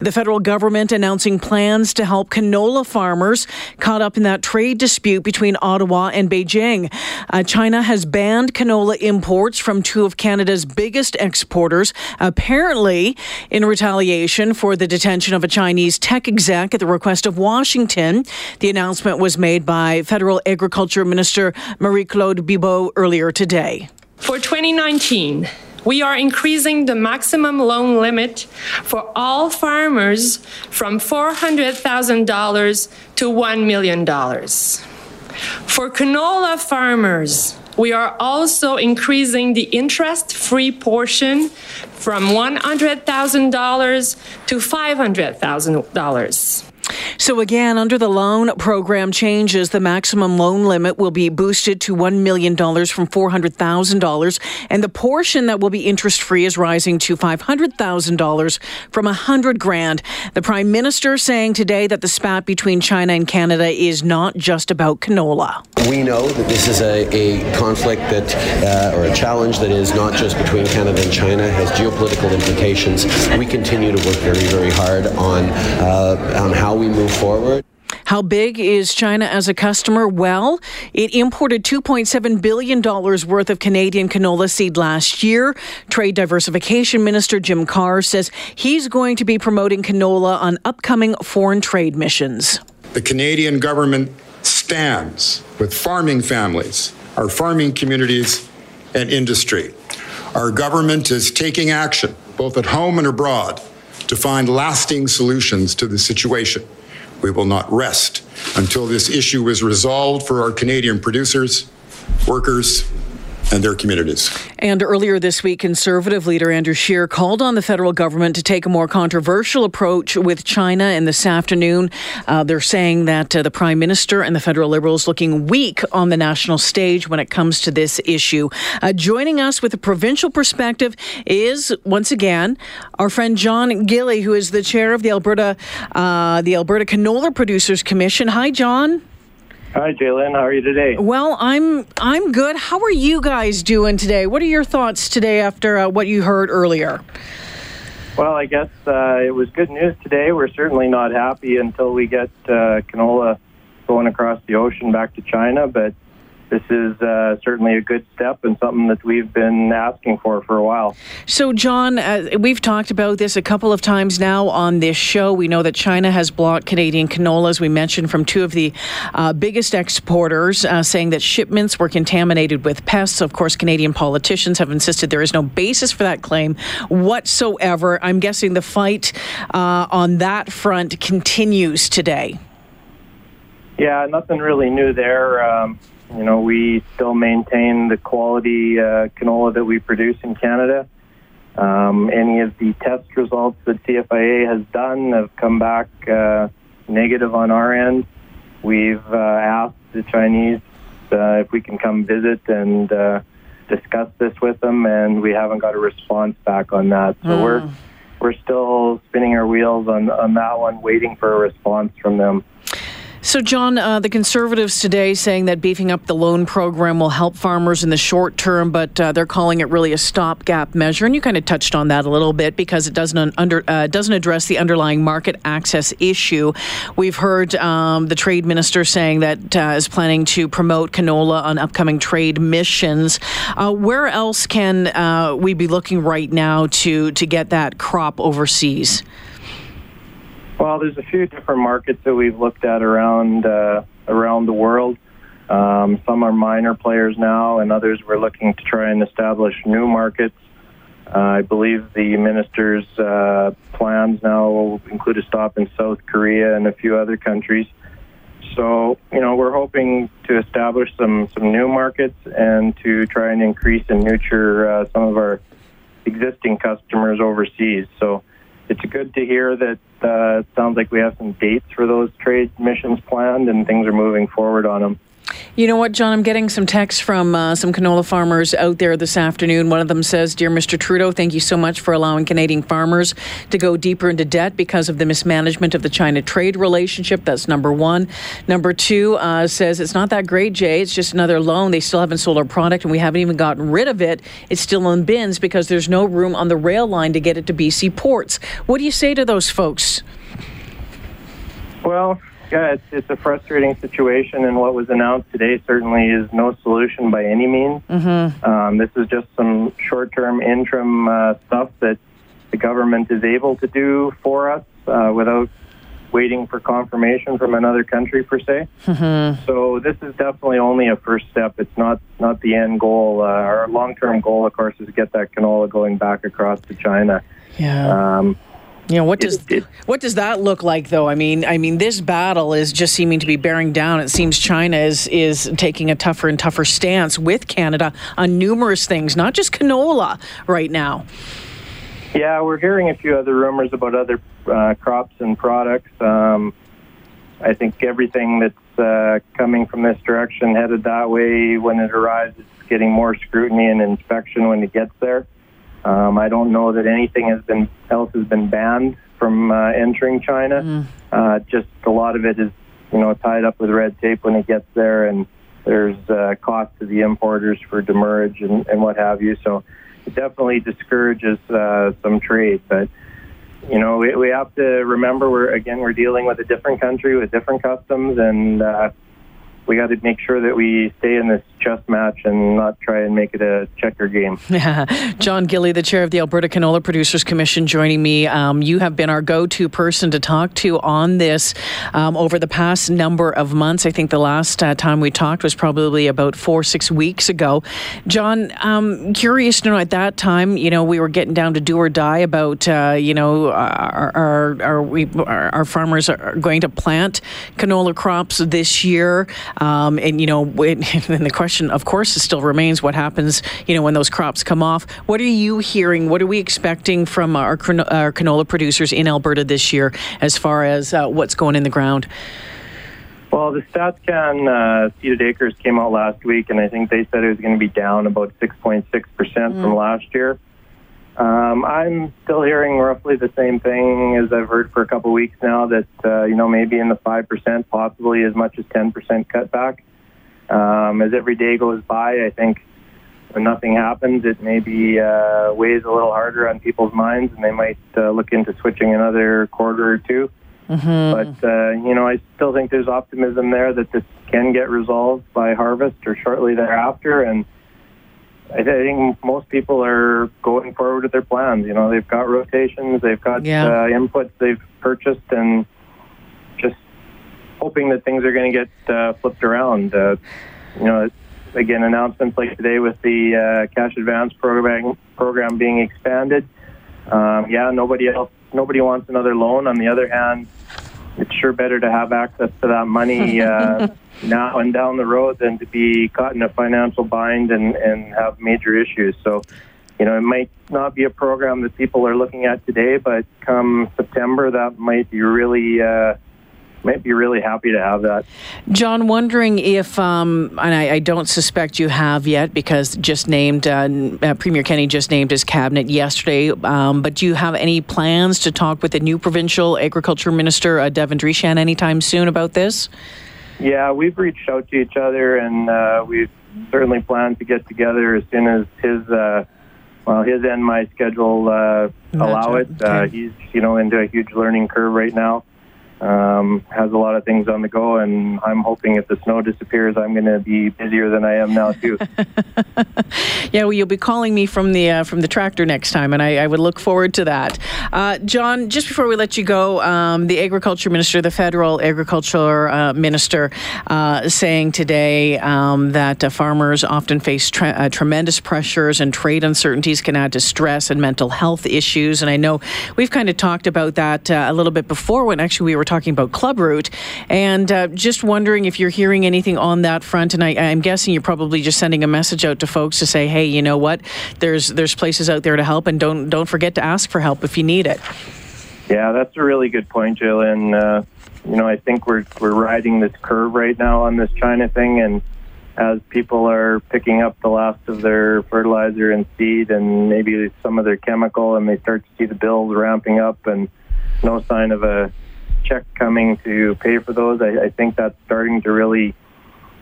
The federal government announcing plans to help canola farmers caught up in that trade dispute between Ottawa and Beijing. Uh, China has banned canola imports from two of Canada's biggest exporters, apparently in retaliation for the detention of a Chinese tech exec at the request of Washington. The announcement was made by Federal Agriculture Minister Marie Claude Bibeau earlier today. For 2019, we are increasing the maximum loan limit for all farmers from $400,000 to $1 million. For canola farmers, we are also increasing the interest free portion from $100,000 to $500,000. So, again, under the loan program changes, the maximum loan limit will be boosted to $1 million from $400,000, and the portion that will be interest free is rising to $500,000 from 100 grand. The Prime Minister saying today that the spat between China and Canada is not just about canola. We know that this is a, a conflict that, uh, or a challenge that is not just between Canada and China, has geopolitical implications. We continue to work very, very hard on, uh, on how we move forward. How big is China as a customer? Well, it imported $2.7 billion worth of Canadian canola seed last year. Trade Diversification Minister Jim Carr says he's going to be promoting canola on upcoming foreign trade missions. The Canadian government stands with farming families, our farming communities, and industry. Our government is taking action, both at home and abroad, to find lasting solutions to the situation. We will not rest until this issue is resolved for our Canadian producers, workers, and their communities. And earlier this week, Conservative leader Andrew Scheer called on the federal government to take a more controversial approach with China. And this afternoon, uh, they're saying that uh, the Prime Minister and the federal Liberals looking weak on the national stage when it comes to this issue. Uh, joining us with a provincial perspective is once again our friend John Guelly, who is the chair of the Alberta uh, the Alberta Canola Producers Commission. Hi, John. Hi, J'lyn. How are you today? Well, I'm I'm good. How are you guys doing today? What are your thoughts today after uh, what you heard earlier? Well, I guess uh, it was good news today. We're certainly not happy until we get uh, canola going across the ocean back to China, but this is uh, certainly a good step and something that we've been asking for for a while. So, John, uh, we've talked about this a couple of times now on this show. We know that China has blocked Canadian canola, as we mentioned, from two of the uh, biggest exporters, uh, saying that shipments were contaminated with pests. Of course, Canadian politicians have insisted there is no basis for that claim whatsoever. I'm guessing the fight uh, on that front continues today. Yeah, nothing really new there. Um, you know, we still maintain the quality uh, canola that we produce in Canada. Um, any of the test results that CFIA has done have come back uh, negative on our end. We've uh, asked the Chinese uh, if we can come visit and uh, discuss this with them, and we haven't got a response back on that. So mm. we're we're still spinning our wheels on on that one, waiting for a response from them. So, John, uh, the Conservatives today saying that beefing up the loan program will help farmers in the short term, but uh, they're calling it really a stopgap measure. And you kind of touched on that a little bit because it doesn't under uh, doesn't address the underlying market access issue. We've heard um, the trade minister saying that uh, is planning to promote canola on upcoming trade missions. Uh, where else can uh, we be looking right now to to get that crop overseas? Well, there's a few different markets that we've looked at around uh, around the world. Um, some are minor players now, and others we're looking to try and establish new markets. Uh, I believe the minister's uh, plans now will include a stop in South Korea and a few other countries. So, you know, we're hoping to establish some, some new markets and to try and increase and nurture uh, some of our existing customers overseas. So, it's good to hear that uh, it sounds like we have some dates for those trade missions planned and things are moving forward on them. You know what, John? I'm getting some texts from uh, some canola farmers out there this afternoon. One of them says, Dear Mr. Trudeau, thank you so much for allowing Canadian farmers to go deeper into debt because of the mismanagement of the China trade relationship. That's number one. Number two uh, says, It's not that great, Jay. It's just another loan. They still haven't sold our product and we haven't even gotten rid of it. It's still in bins because there's no room on the rail line to get it to BC ports. What do you say to those folks? Well, yeah, it's, it's a frustrating situation, and what was announced today certainly is no solution by any means. Mm-hmm. Um, this is just some short term interim uh, stuff that the government is able to do for us uh, without waiting for confirmation from another country per se. Mm-hmm. So this is definitely only a first step. It's not not the end goal. Uh, our long term goal, of course, is to get that canola going back across to China. Yeah. Um, you know what does it, it, what does that look like though? I mean, I mean this battle is just seeming to be bearing down. It seems China is is taking a tougher and tougher stance with Canada on numerous things, not just canola right now. Yeah, we're hearing a few other rumors about other uh, crops and products. Um, I think everything that's uh, coming from this direction headed that way when it arrives, it's getting more scrutiny and inspection when it gets there. Um, I don't know that anything has been else has been banned from uh, entering China. Mm. Uh, just a lot of it is, you know, tied up with red tape when it gets there, and there's uh, cost to the importers for demurrage and, and what have you. So it definitely discourages uh, some trade. But you know, we, we have to remember we're again we're dealing with a different country with different customs, and uh, we got to make sure that we stay in this chess match and not try and make it a checker game. John Guelly, the chair of the Alberta Canola Producers Commission, joining me. Um, you have been our go-to person to talk to on this um, over the past number of months. I think the last uh, time we talked was probably about four, six weeks ago. John, um, curious to know at that time, you know, we were getting down to do or die about, uh, you know, are, are, are we, are, our farmers are going to plant canola crops this year? Um, and, you know, the question, of course, still remains what happens, you know, when those crops come off. What are you hearing? What are we expecting from our, our canola producers in Alberta this year as far as uh, what's going in the ground? Well, the StatsCan uh, seeded acres came out last week, and I think they said it was going to be down about 6.6% mm. from last year. Um, I'm still hearing roughly the same thing as I've heard for a couple of weeks now that, uh, you know, maybe in the 5%, possibly as much as 10% cutback. Um, as every day goes by, I think when nothing happens, it maybe uh, weighs a little harder on people's minds and they might uh, look into switching another quarter or 2 mm-hmm. But, uh, you know, I still think there's optimism there that this can get resolved by harvest or shortly thereafter. And, I think most people are going forward with their plans. You know, they've got rotations, they've got yeah. uh, inputs they've purchased, and hoping that things are going to get uh, flipped around. Uh, you know, again, announcements like today with the uh, cash advance program program being expanded. Um, yeah, nobody else, nobody wants another loan. On the other hand, it's sure better to have access to that money uh, now and down the road than to be caught in a financial bind and, and have major issues. So, you know, it might not be a program that people are looking at today, but come September, that might be really. Uh, might be really happy to have that. John, wondering if, um, and I, I, don't suspect you have yet because just named, uh, uh, Premier Kenney just named his cabinet yesterday, um, but do you have any plans to talk with the new provincial agriculture minister, uh, Devin Dreeshen, anytime soon about this? Yeah, we've reached out to each other and uh, we've certainly planned to get together as soon as his. Uh, well, his and my schedule uh, allow it. Okay. he's, you know, into a huge learning curve right now um, has a lot of things on the go, and I'm hoping if the snow disappears, I'm going to be busier than I am now too. yeah, well, you'll be calling me from the uh, from the tractor next time, and I, I would look forward to that. Uh, John, just before we let you go, um, the agriculture minister, the federal agriculture uh, minister, uh, saying today um, that uh, farmers often face tre- uh, tremendous pressures and trade uncertainties can add to stress and mental health issues. And I know we've kind of talked about that a little bit before when actually we were talking about Club Clubroot, and uh, just wondering if you're hearing anything on that front. And I, am guessing you're probably just sending a message out to folks to say, hey, you know what? There's there's places out there to help, and don't don't forget to ask for help if you need it. Yeah, that's a really good point, Jill. And uh, you know, I think we're we're riding this curve right now on this China thing, and as people are picking up the last of their fertilizer and seed, and maybe some of their chemical, and they start to see the bills ramping up, and no sign of a check coming to pay for those. I, I think that's starting to really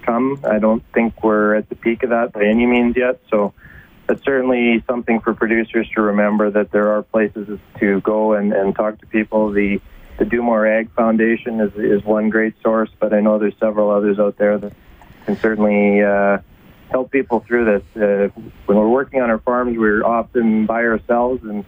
come. I don't think we're at the peak of that by any means yet. So that's certainly something for producers to remember that there are places to go and, and talk to people. The the Do More Ag Foundation is, is one great source, but I know there's several others out there that can certainly uh, help people through this. Uh, when we're working on our farms, we're often by ourselves and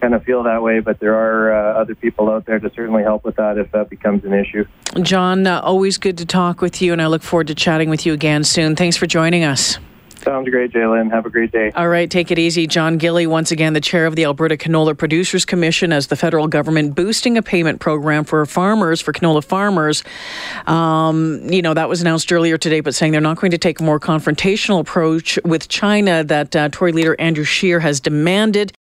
kind of feel that way, but there are uh, other people out there to certainly help with that if that becomes an issue. John, uh, always good to talk with you, and I look forward to chatting with you again soon. Thanks for joining us. Sounds great, J'lyn. Have a great day. All right, take it easy. John Guelly, once again, the chair of the Alberta Canola Producers Commission, as the federal government boosting a payment program for farmers, for canola farmers. Um, you know, that was announced earlier today, but saying they're not going to take a more confrontational approach with China that uh, Tory leader Andrew Scheer has demanded.